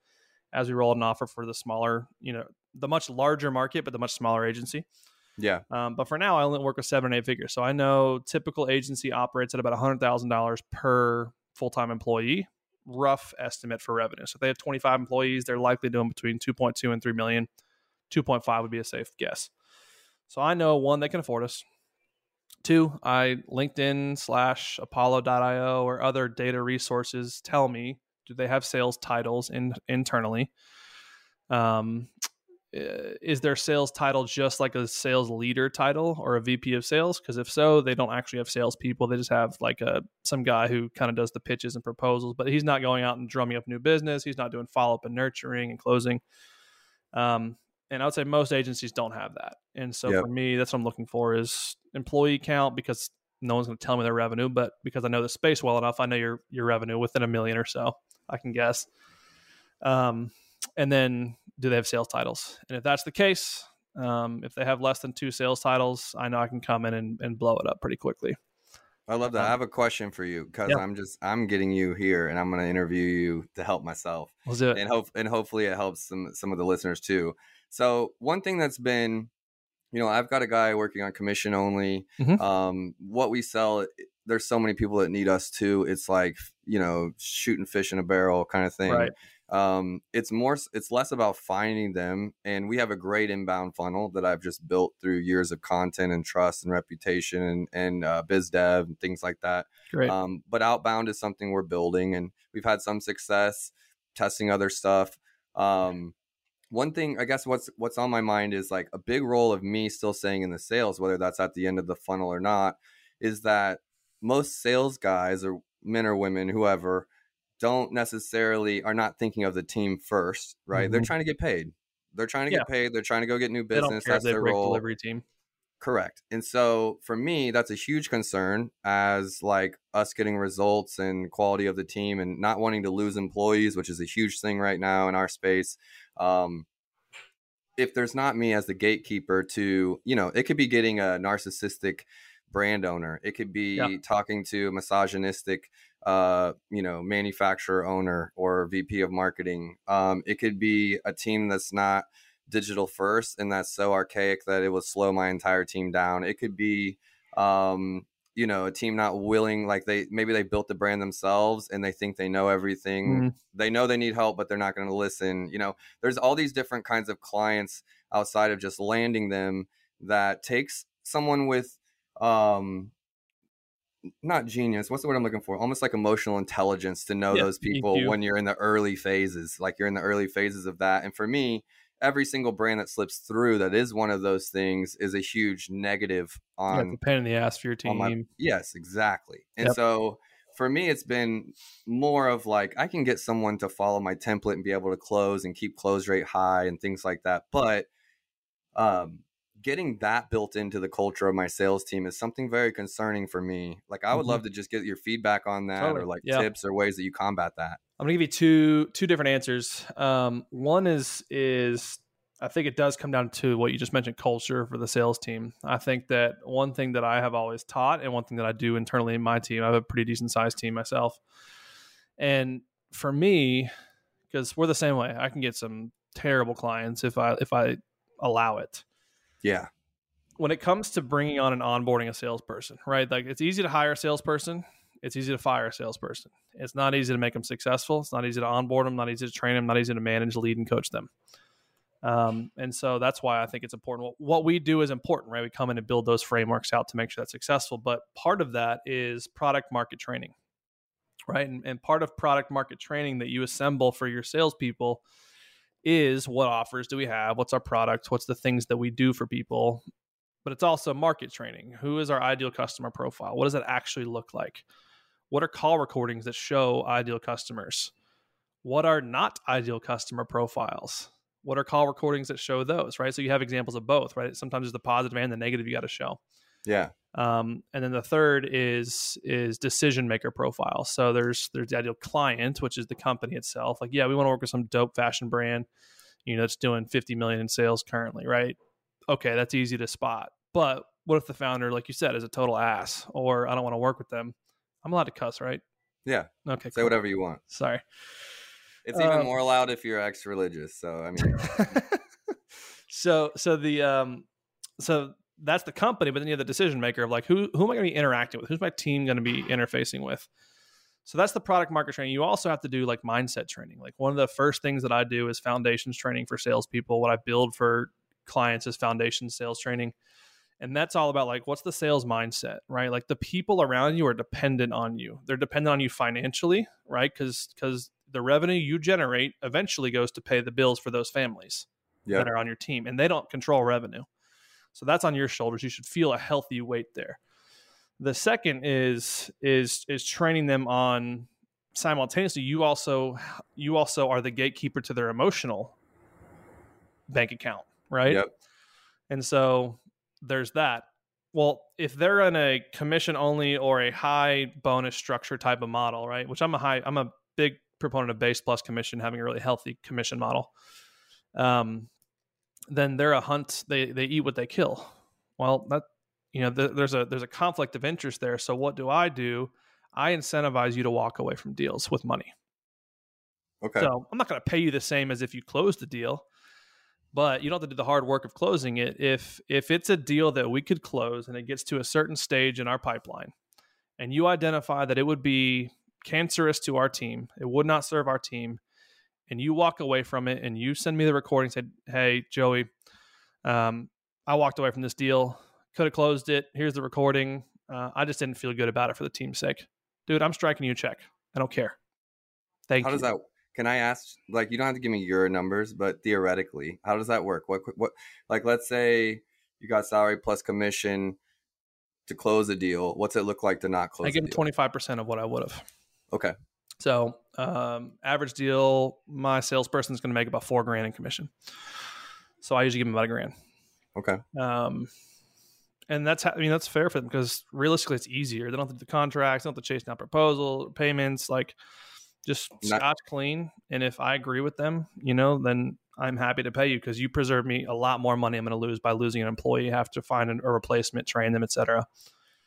as we roll out an offer for the smaller, you know, the much larger market, but the much smaller agency. Yeah. Um, but for now, I only work with seven and eight figures. So I know typical agency operates at about $100,000 per full time employee, rough estimate for revenue. So if they have 25 employees, they're likely doing between 2.2 and 3 million. 2.5 would be a safe guess. So I know one, they can afford us. Two, I LinkedIn slash Apollo.io or other data resources tell me do they have sales titles in internally? Um, is their sales title just like a sales leader title or a VP of sales? Because if so, they don't actually have salespeople. They just have like a some guy who kind of does the pitches and proposals, but he's not going out and drumming up new business. He's not doing follow up and nurturing and closing. Um, and I would say most agencies don't have that. And so yep. for me, that's what I'm looking for is employee count because no one's going to tell me their revenue, but because I know the space well enough, I know your your revenue within a million or so. I can guess. Um, and then do they have sales titles? And if that's the case, um, if they have less than two sales titles, I know I can come in and, and blow it up pretty quickly. I love that. Um, I have a question for you because yeah. I'm just I'm getting you here and I'm going to interview you to help myself. Let's do it. And hope and hopefully it helps some some of the listeners too. So one thing that's been, you know, I've got a guy working on commission only. Mm-hmm. Um, what we sell, there's so many people that need us too. It's like you know shooting fish in a barrel kind of thing. Right um, it's more it's less about finding them and we have a great inbound funnel that i've just built through years of content and trust and reputation and, and uh, biz dev and things like that great. Um, but outbound is something we're building and we've had some success testing other stuff um, one thing i guess what's what's on my mind is like a big role of me still saying in the sales whether that's at the end of the funnel or not is that most sales guys or men or women whoever don't necessarily are not thinking of the team first, right? Mm-hmm. They're trying to get paid. They're trying to yeah. get paid. They're trying to go get new business. That's their role. Delivery team. Correct. And so for me, that's a huge concern as like us getting results and quality of the team and not wanting to lose employees, which is a huge thing right now in our space. Um, if there's not me as the gatekeeper to, you know, it could be getting a narcissistic brand owner. It could be yeah. talking to a misogynistic uh, you know, manufacturer owner or VP of marketing. Um, it could be a team that's not digital first and that's so archaic that it will slow my entire team down. It could be, um, you know, a team not willing, like they maybe they built the brand themselves and they think they know everything. Mm-hmm. They know they need help, but they're not going to listen. You know, there's all these different kinds of clients outside of just landing them that takes someone with um not genius. What's the word I'm looking for? Almost like emotional intelligence to know those people when you're in the early phases. Like you're in the early phases of that. And for me, every single brand that slips through that is one of those things is a huge negative on yeah, pain in the ass for your team. My, yes, exactly. And yep. so for me, it's been more of like I can get someone to follow my template and be able to close and keep close rate high and things like that. But um, getting that built into the culture of my sales team is something very concerning for me. Like I would mm-hmm. love to just get your feedback on that totally. or like yeah. tips or ways that you combat that. I'm gonna give you two two different answers. Um, one is is I think it does come down to what you just mentioned, culture for the sales team. I think that one thing that I have always taught and one thing that I do internally in my team, I have a pretty decent sized team myself. And for me, because we're the same way, I can get some terrible clients if I if I allow it. Yeah. When it comes to bringing on and onboarding a salesperson, right? Like it's easy to hire a salesperson. It's easy to fire a salesperson. It's not easy to make them successful. It's not easy to onboard them. Not easy to train them. Not easy to manage, lead, and coach them. Um, and so that's why I think it's important. What we do is important, right? We come in and build those frameworks out to make sure that's successful. But part of that is product market training, right? And, and part of product market training that you assemble for your salespeople is what offers do we have? What's our product? What's the things that we do for people? But it's also market training. Who is our ideal customer profile? What does that actually look like? What are call recordings that show ideal customers? What are not ideal customer profiles? What are call recordings that show those, right? So you have examples of both, right? Sometimes there's the positive and the negative you got to show. Yeah. Um, and then the third is is decision maker profile. So there's there's the ideal client, which is the company itself. Like, yeah, we want to work with some dope fashion brand, you know, that's doing 50 million in sales currently, right? Okay, that's easy to spot. But what if the founder, like you said, is a total ass, or I don't want to work with them? I'm allowed to cuss, right? Yeah. Okay. Say cool. whatever you want. Sorry. It's even um, more allowed if you're ex-religious. So I mean. (laughs) so so the um so that's the company, but then you have the decision maker of like who who am I going to be interacting with? Who's my team going to be interfacing with? So that's the product market training. You also have to do like mindset training. Like one of the first things that I do is foundations training for salespeople. What I build for clients is foundation sales training. And that's all about like what's the sales mindset, right? Like the people around you are dependent on you. They're dependent on you financially, right? Because because the revenue you generate eventually goes to pay the bills for those families that are on your team, and they don't control revenue. So that's on your shoulders. You should feel a healthy weight there. The second is is is training them on simultaneously you also you also are the gatekeeper to their emotional bank account, right? Yep. And so there's that. Well, if they're in a commission only or a high bonus structure type of model, right? Which I'm a high I'm a big proponent of base plus commission, having a really healthy commission model. Um, then they're a hunt. They they eat what they kill. Well, that you know, th- there's a there's a conflict of interest there. So what do I do? I incentivize you to walk away from deals with money. Okay. So I'm not going to pay you the same as if you closed the deal, but you don't have to do the hard work of closing it. If if it's a deal that we could close and it gets to a certain stage in our pipeline, and you identify that it would be cancerous to our team, it would not serve our team, and you walk away from it and you send me the recording, said, "Hey, Joey, um, I walked away from this deal. Could have closed it. Here's the recording. Uh, I just didn't feel good about it for the team's sake, dude. I'm striking you a check. I don't care. Thank How you. does that? Can I ask? Like, you don't have to give me your numbers, but theoretically, how does that work? What? What? Like, let's say you got salary plus commission to close a deal. What's it look like to not close? I give twenty five percent of what I would have. Okay. So um, average deal, my salesperson is going to make about four grand in commission. So I usually give them about a grand. Okay. Um, and that's, ha- I mean, that's fair for them because realistically it's easier. They don't have to do the contracts, they don't have to chase down proposal payments, like just Not- scotch clean. And if I agree with them, you know, then I'm happy to pay you because you preserve me a lot more money I'm going to lose by losing an employee. have to find an, a replacement, train them, etc.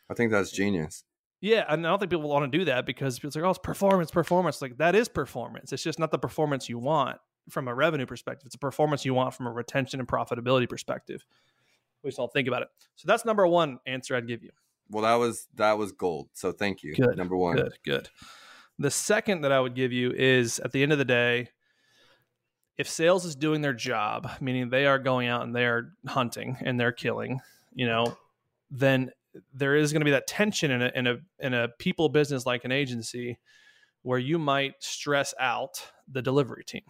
I think that's genius. Yeah, and I don't think people want to do that because people like, "Oh, it's performance, performance." Like that is performance. It's just not the performance you want from a revenue perspective. It's a performance you want from a retention and profitability perspective. We just don't think about it. So that's number one answer I'd give you. Well, that was that was gold. So thank you. Good, Number one. Good, good. The second that I would give you is at the end of the day, if sales is doing their job, meaning they are going out and they are hunting and they're killing, you know, then there is going to be that tension in a in a in a people business like an agency where you might stress out the delivery team.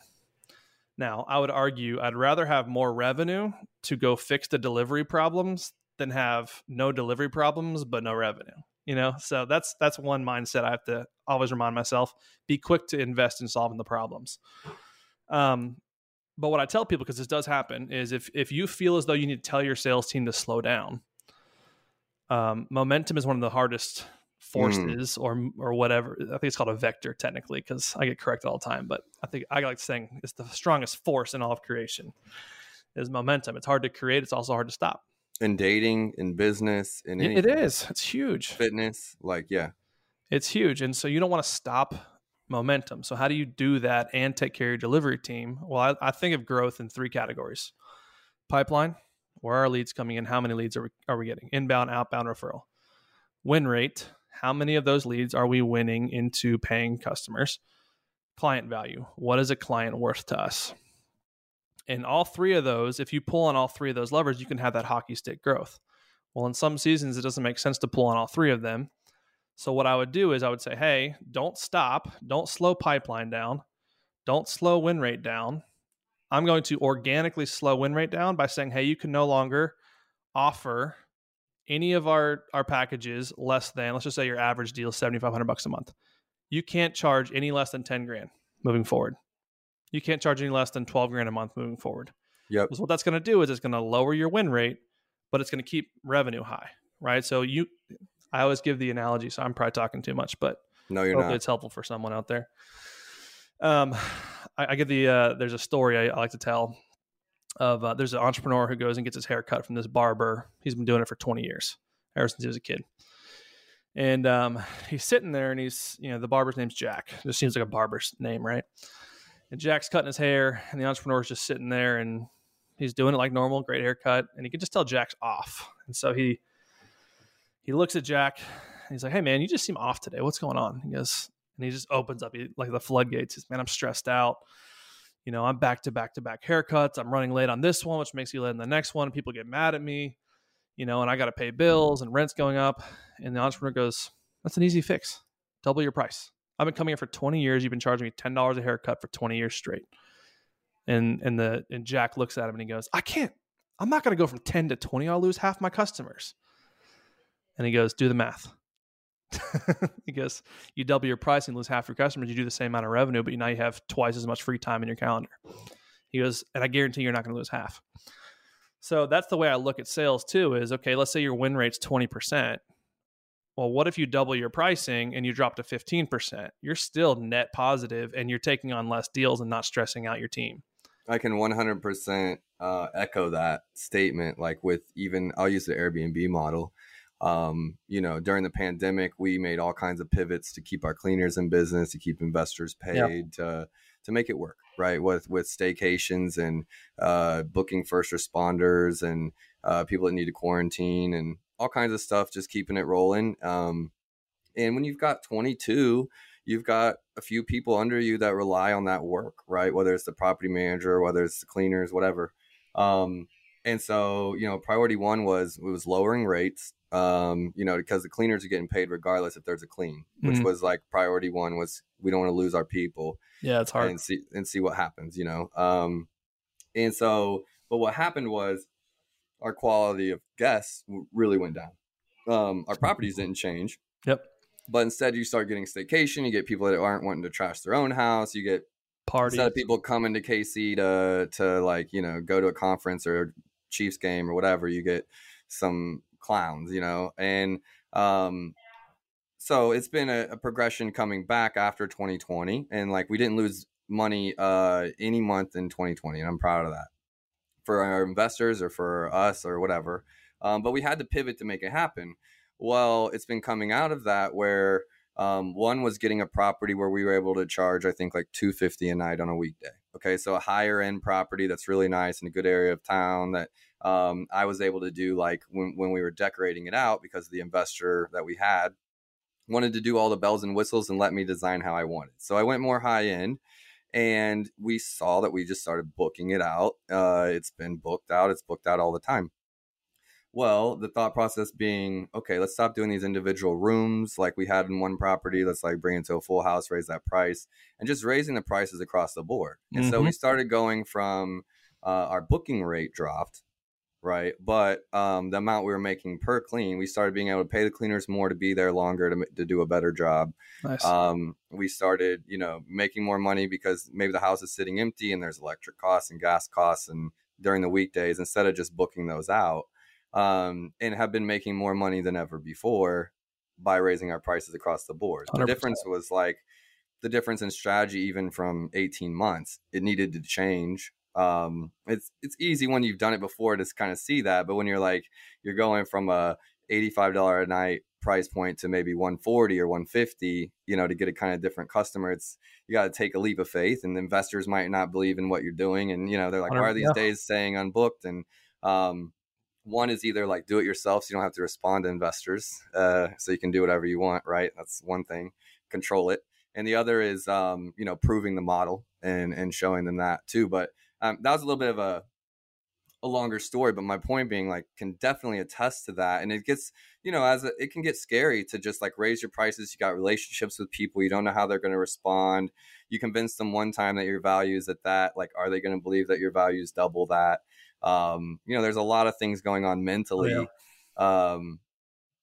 Now, I would argue I'd rather have more revenue to go fix the delivery problems than have no delivery problems but no revenue. You know, so that's that's one mindset I have to always remind myself: be quick to invest in solving the problems. Um, but what I tell people, because this does happen, is if if you feel as though you need to tell your sales team to slow down, um, momentum is one of the hardest forces or or whatever. I think it's called a vector technically because I get corrected all the time. But I think I like saying it's the strongest force in all of creation is momentum. It's hard to create. It's also hard to stop. In dating, in business, in It, it anything. is. It's huge. fitness. Like, yeah. It's huge. And so you don't want to stop momentum. So how do you do that and take care of your delivery team? Well, I, I think of growth in three categories. Pipeline, where are leads coming in? How many leads are we, are we getting? Inbound, outbound referral. Win rate, how many of those leads are we winning into paying customers? Client value, what is a client worth to us? And all three of those, if you pull on all three of those levers, you can have that hockey stick growth. Well, in some seasons, it doesn't make sense to pull on all three of them. So what I would do is I would say, hey, don't stop, don't slow pipeline down, don't slow win rate down. I'm going to organically slow win rate down by saying, hey, you can no longer offer any of our our packages less than let's just say your average deal is 7500 bucks a month. You can't charge any less than 10 grand moving forward. You can't charge any less than 12 grand a month moving forward. Yep. Because what that's going to do is it's going to lower your win rate, but it's going to keep revenue high, right? So you, I always give the analogy. So I'm probably talking too much, but No, you're hopefully not. it's helpful for someone out there. Um, I, I give the uh, there's a story I, I like to tell of uh, there's an entrepreneur who goes and gets his hair cut from this barber. He's been doing it for 20 years, ever since he was a kid. And um, he's sitting there, and he's you know the barber's name's Jack. Just seems like a barber's name, right? And Jack's cutting his hair, and the entrepreneur's just sitting there, and he's doing it like normal, great haircut, and he can just tell Jack's off. And so he he looks at Jack, and he's like, "Hey man, you just seem off today. What's going on?" He goes, and he just opens up he, like the floodgates. He says, "Man, I'm stressed out. You know, I'm back to back to back haircuts. I'm running late on this one, which makes me late on the next one. People get mad at me, you know, and I got to pay bills and rent's going up." And the entrepreneur goes, "That's an easy fix. Double your price. I've been coming here for 20 years. You've been charging me ten dollars a haircut for 20 years straight." And and the and Jack looks at him and he goes, "I can't. I'm not going to go from 10 to 20. I'll lose half my customers." And he goes, "Do the math." (laughs) he goes, "You double your price and lose half your customers. You do the same amount of revenue, but now you have twice as much free time in your calendar." He goes, "And I guarantee you're not going to lose half." So that's the way I look at sales too. Is okay. Let's say your win rate's 20 percent well, what if you double your pricing and you drop to 15%? You're still net positive and you're taking on less deals and not stressing out your team. I can 100% uh, echo that statement. Like with even, I'll use the Airbnb model. Um, you know, during the pandemic, we made all kinds of pivots to keep our cleaners in business, to keep investors paid, yep. to to make it work, right? With with staycations and uh, booking first responders and uh, people that need to quarantine and all kinds of stuff, just keeping it rolling. Um, and when you've got 22 you've got a few people under you that rely on that work, right? Whether it's the property manager, whether it's the cleaners, whatever. Um, and so, you know, priority one was it was lowering rates, um, you know, because the cleaners are getting paid regardless if there's a clean, which mm-hmm. was like priority one was we don't want to lose our people. Yeah, it's hard and see and see what happens, you know. Um, and so, but what happened was our quality of guests really went down. Um, our properties didn't change. Yep. But instead, you start getting staycation. You get people that aren't wanting to trash their own house. You get parties. Instead of people coming to KC to to like you know go to a conference or Chiefs game or whatever, you get some clowns, you know, and um, so it's been a, a, progression coming back after 2020, and like we didn't lose money uh any month in 2020, and I'm proud of that for our investors or for us or whatever. Um, but we had to pivot to make it happen. Well, it's been coming out of that where um, one was getting a property where we were able to charge, I think, like two fifty a night on a weekday. Okay, so a higher end property that's really nice in a good area of town that um, I was able to do like when when we were decorating it out because the investor that we had wanted to do all the bells and whistles and let me design how I wanted. So I went more high end and we saw that we just started booking it out. Uh, it's been booked out. It's booked out all the time. Well, the thought process being, okay, let's stop doing these individual rooms like we had in one property. Let's like bring it to a full house, raise that price, and just raising the prices across the board. And mm-hmm. so we mm-hmm. started going from uh, our booking rate dropped, right? But um, the amount we were making per clean, we started being able to pay the cleaners more to be there longer to, to do a better job. Nice. Um, we started, you know, making more money because maybe the house is sitting empty and there's electric costs and gas costs and during the weekdays instead of just booking those out um, and have been making more money than ever before by raising our prices across the board. 100%. The difference was like the difference in strategy, even from 18 months, it needed to change. Um, it's it's easy when you've done it before to kind of see that, but when you're like you're going from a $85 a night price point to maybe 140 or 150 you know to get a kind of different customer it's you got to take a leap of faith and investors might not believe in what you're doing and you know they're like why are these yeah. days saying unbooked and um, one is either like do it yourself so you don't have to respond to investors uh, so you can do whatever you want right? That's one thing. Control it. And the other is um, you know proving the model and and showing them that too. But um, that was a little bit of a a longer story but my point being like can definitely attest to that. And it gets you know as a, it can get scary to just like raise your prices. You got relationships with people. You don't know how they're going to respond. You convince them one time that your value is at that. Like are they going to believe that your value is double that um, you know, there's a lot of things going on mentally. Oh, yeah. Um,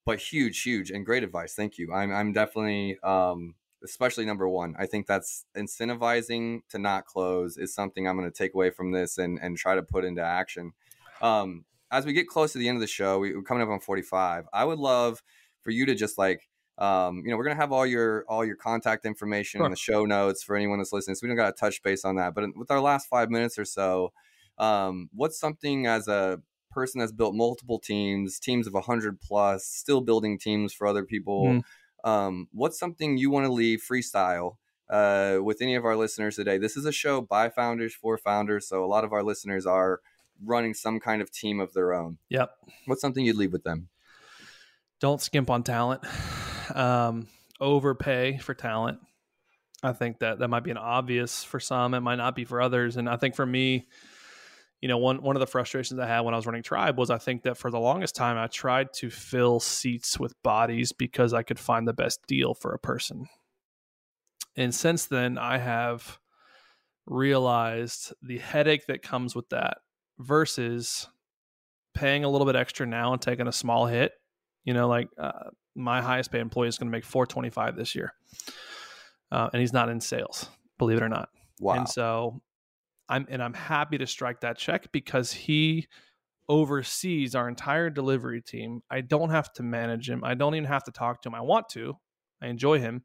but huge, huge and great advice. Thank you. I'm, I'm definitely, um, especially number one. I think that's incentivizing to not close is something I'm going to take away from this and, and try to put into action. Um, as we get close to the end of the show, we, are coming up on 45. I would love for you to just like, um, you know, we're gonna have all your all your contact information sure. in the show notes for anyone that's listening. So we don't got to touch base on that. But with our last five minutes or so, um, what's something as a person that's built multiple teams, teams of 100 plus, still building teams for other people? Mm. Um, what's something you want to leave freestyle uh, with any of our listeners today? This is a show by founders for founders. So a lot of our listeners are running some kind of team of their own. Yep. What's something you'd leave with them? Don't skimp on talent. (sighs) Um, overpay for talent. I think that that might be an obvious for some. It might not be for others. And I think for me, you know, one one of the frustrations I had when I was running Tribe was I think that for the longest time I tried to fill seats with bodies because I could find the best deal for a person. And since then, I have realized the headache that comes with that versus paying a little bit extra now and taking a small hit. You know, like uh, my highest paid employee is going to make 425 this year. Uh, and he's not in sales, believe it or not. Wow. And so I'm and I'm happy to strike that check because he oversees our entire delivery team. I don't have to manage him. I don't even have to talk to him. I want to. I enjoy him,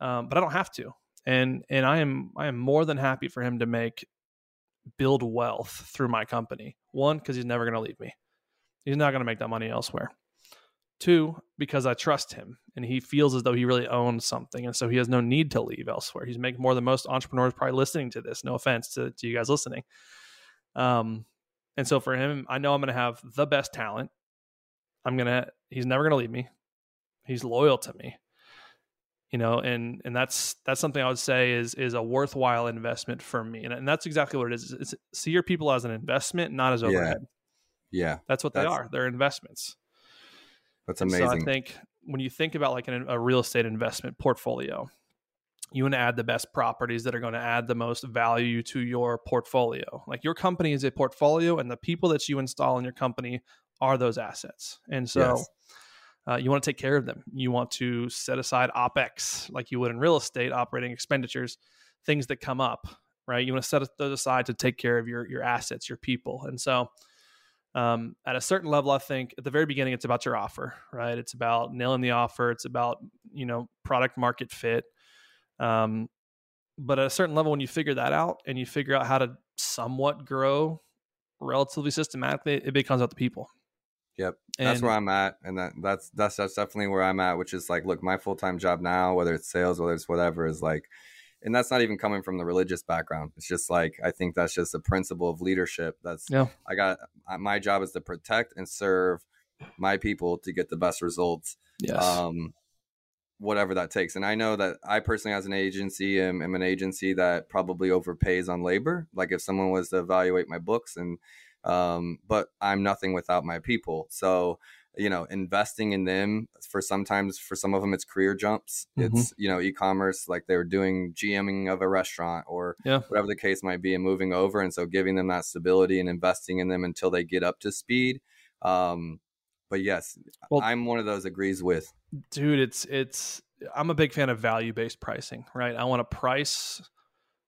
um, but I don't have to. And and I am I am more than happy for him to make build wealth through my company. One, because he's never going to leave me. He's not going to make that money elsewhere. Two, because I trust him and he feels as though he really owns something. And so he has no need to leave elsewhere. He's making more than most entrepreneurs probably listening to this. No offense to, to you guys listening. Um, and so for him, I know I'm going to have the best talent. I'm going to, he's never going to leave me. He's loyal to me you know and and that's that's something i would say is is a worthwhile investment for me and, and that's exactly what it is it's, see your people as an investment not as overhead yeah, yeah. that's what that's, they are they're investments that's amazing so i think when you think about like an, a real estate investment portfolio you want to add the best properties that are going to add the most value to your portfolio like your company is a portfolio and the people that you install in your company are those assets and so yes uh, you want to take care of them. You want to set aside OPEX like you would in real estate, operating expenditures, things that come up, right? You want to set those aside to take care of your, your assets, your people. And so, um, at a certain level, I think at the very beginning, it's about your offer, right? It's about nailing the offer. It's about, you know, product market fit. Um, but at a certain level, when you figure that out and you figure out how to somewhat grow relatively systematically, it becomes about the people. Yep, that's where I'm at, and that that's that's that's definitely where I'm at. Which is like, look, my full time job now, whether it's sales, whether it's whatever, is like, and that's not even coming from the religious background. It's just like I think that's just a principle of leadership. That's yeah. I got my job is to protect and serve my people to get the best results. Yes. Um, whatever that takes. And I know that I personally, as an agency, am, am, an agency that probably overpays on labor. Like if someone was to evaluate my books and um, but I'm nothing without my people. So, you know, investing in them for sometimes for some of them, it's career jumps. Mm-hmm. It's, you know, e-commerce, like they were doing GMing of a restaurant or yeah. whatever the case might be and moving over. And so giving them that stability and investing in them until they get up to speed. Um, but yes, well, I'm one of those agrees with. Dude, it's, it's, I'm a big fan of value based pricing, right? I want to price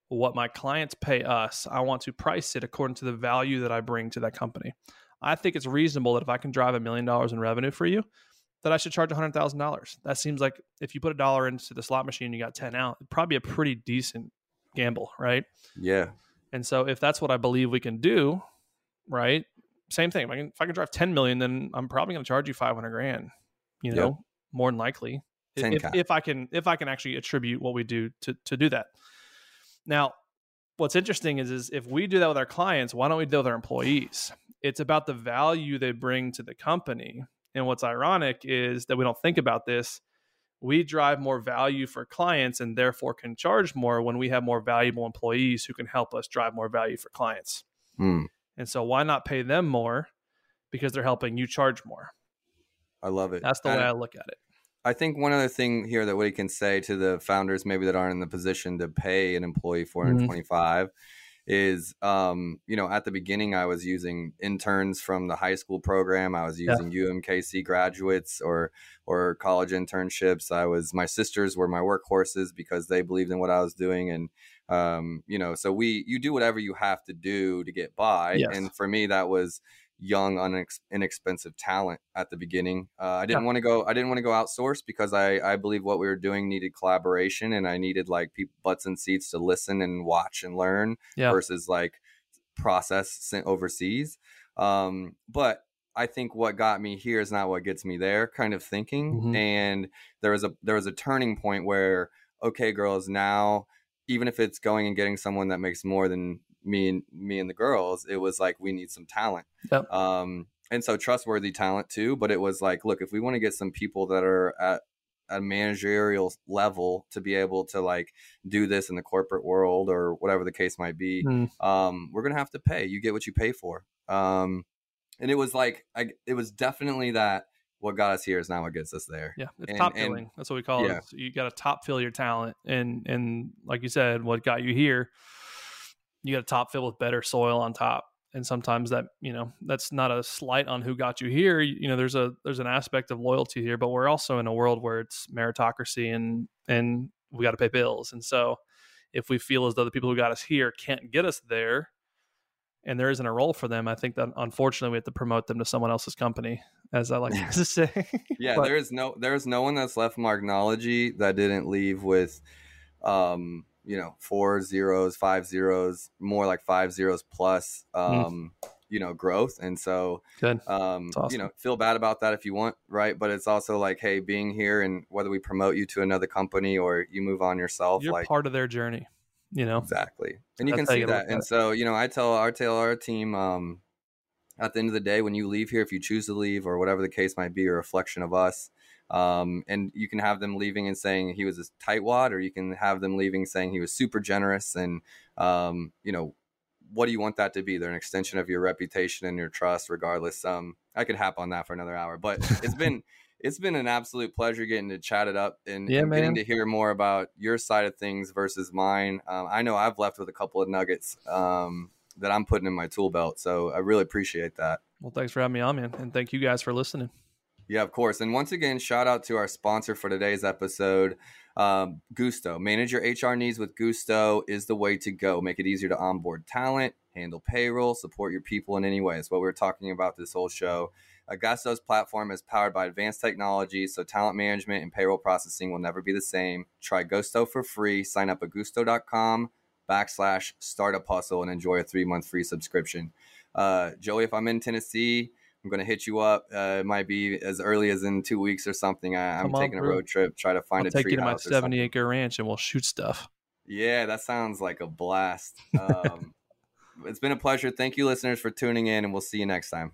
what my clients pay us, I want to price it according to the value that I bring to that company. I think it's reasonable that if I can drive a million dollars in revenue for you, that I should charge $100,000. That seems like if you put a dollar into the slot machine, you got 10 out, probably a pretty decent gamble, right? Yeah. And so if that's what I believe we can do, right? Same thing. If I can, if I can drive 10 million, then I'm probably going to charge you 500 grand, you know, yep. more than likely. If, if, I can, if I can actually attribute what we do to, to do that. Now, what's interesting is, is if we do that with our clients, why don't we do that with our employees? It's about the value they bring to the company. And what's ironic is that we don't think about this. We drive more value for clients and therefore can charge more when we have more valuable employees who can help us drive more value for clients. Hmm. And so, why not pay them more because they're helping you charge more? I love it. That's the and way I look at it. I think one other thing here that we can say to the founders, maybe that aren't in the position to pay an employee 425 mm-hmm. is, um, you know, at the beginning, I was using interns from the high school program. I was using yeah. UMKC graduates or, or college internships. I was, my sisters were my workhorses because they believed in what I was doing. And, um, you know, so we, you do whatever you have to do to get by. Yes. And for me, that was, young, unex- inexpensive talent at the beginning. Uh, I didn't yeah. want to go. I didn't want to go outsource because I I believe what we were doing needed collaboration, and I needed like people butts and seats to listen and watch and learn yeah. versus like process sent overseas. Um, but I think what got me here is not what gets me there, kind of thinking. Mm-hmm. And there was a there was a turning point where okay, girls, now even if it's going and getting someone that makes more than me and me and the girls, it was like we need some talent. Yep. Um, and so trustworthy talent too. But it was like, look, if we want to get some people that are at a managerial level to be able to like do this in the corporate world or whatever the case might be, mm. um, we're gonna have to pay. You get what you pay for. Um, and it was like, I, it was definitely that what got us here is not what gets us there. Yeah, it's and, top filling. That's what we call yeah. it. So you got to top fill your talent, and and like you said, what got you here you got a top fill with better soil on top. And sometimes that you know that's not a slight on who got you here. You know there's a there's an aspect of loyalty here but we're also in a world where it's meritocracy and and we got to pay bills. And so if we feel as though the people who got us here can't get us there and there isn't a role for them i think that unfortunately we have to promote them to someone else's company as i like (laughs) to say. Yeah but, there is no there's no one that's left marknology that didn't leave with um you know, four zeros, five zeros, more like five zeros plus, Hmm. um, you know, growth. And so, Good. um, awesome. you know, feel bad about that if you want, right? But it's also like, hey, being here and whether we promote you to another company or you move on yourself, You're like part of their journey. You know. exactly, and you That's can see you that. And it. so, you know, I tell our tell our team, um, at the end of the day, when you leave here, if you choose to leave or whatever the case might be, a reflection of us. Um, and you can have them leaving and saying he was a tightwad, or you can have them leaving saying he was super generous. And um, you know, what do you want that to be? They're an extension of your reputation and your trust, regardless. Um, I could hap on that for another hour, but it's been (laughs) it's been an absolute pleasure getting to chat it up and, Yeah, and getting to hear more about your side of things versus mine. Um, I know I've left with a couple of nuggets um, that I'm putting in my tool belt, so I really appreciate that. Well, thanks for having me on, man, and thank you guys for listening. Yeah, of course. And once again, shout out to our sponsor for today's episode, um, Gusto. Manage your HR needs with Gusto is the way to go. Make it easier to onboard talent, handle payroll, support your people in any way. It's what we are talking about this whole show. Gusto's platform is powered by advanced technology, so talent management and payroll processing will never be the same. Try Gusto for free. Sign up at gusto.com backslash startup hustle and enjoy a three month free subscription. Uh, Joey, if I'm in Tennessee, I'm going to hit you up. Uh, it might be as early as in two weeks or something. I, I'm Come on taking a road trip, try to find I'll a take tree you to my 70 acre ranch and we'll shoot stuff. Yeah, that sounds like a blast. Um, (laughs) it's been a pleasure. Thank you, listeners, for tuning in, and we'll see you next time.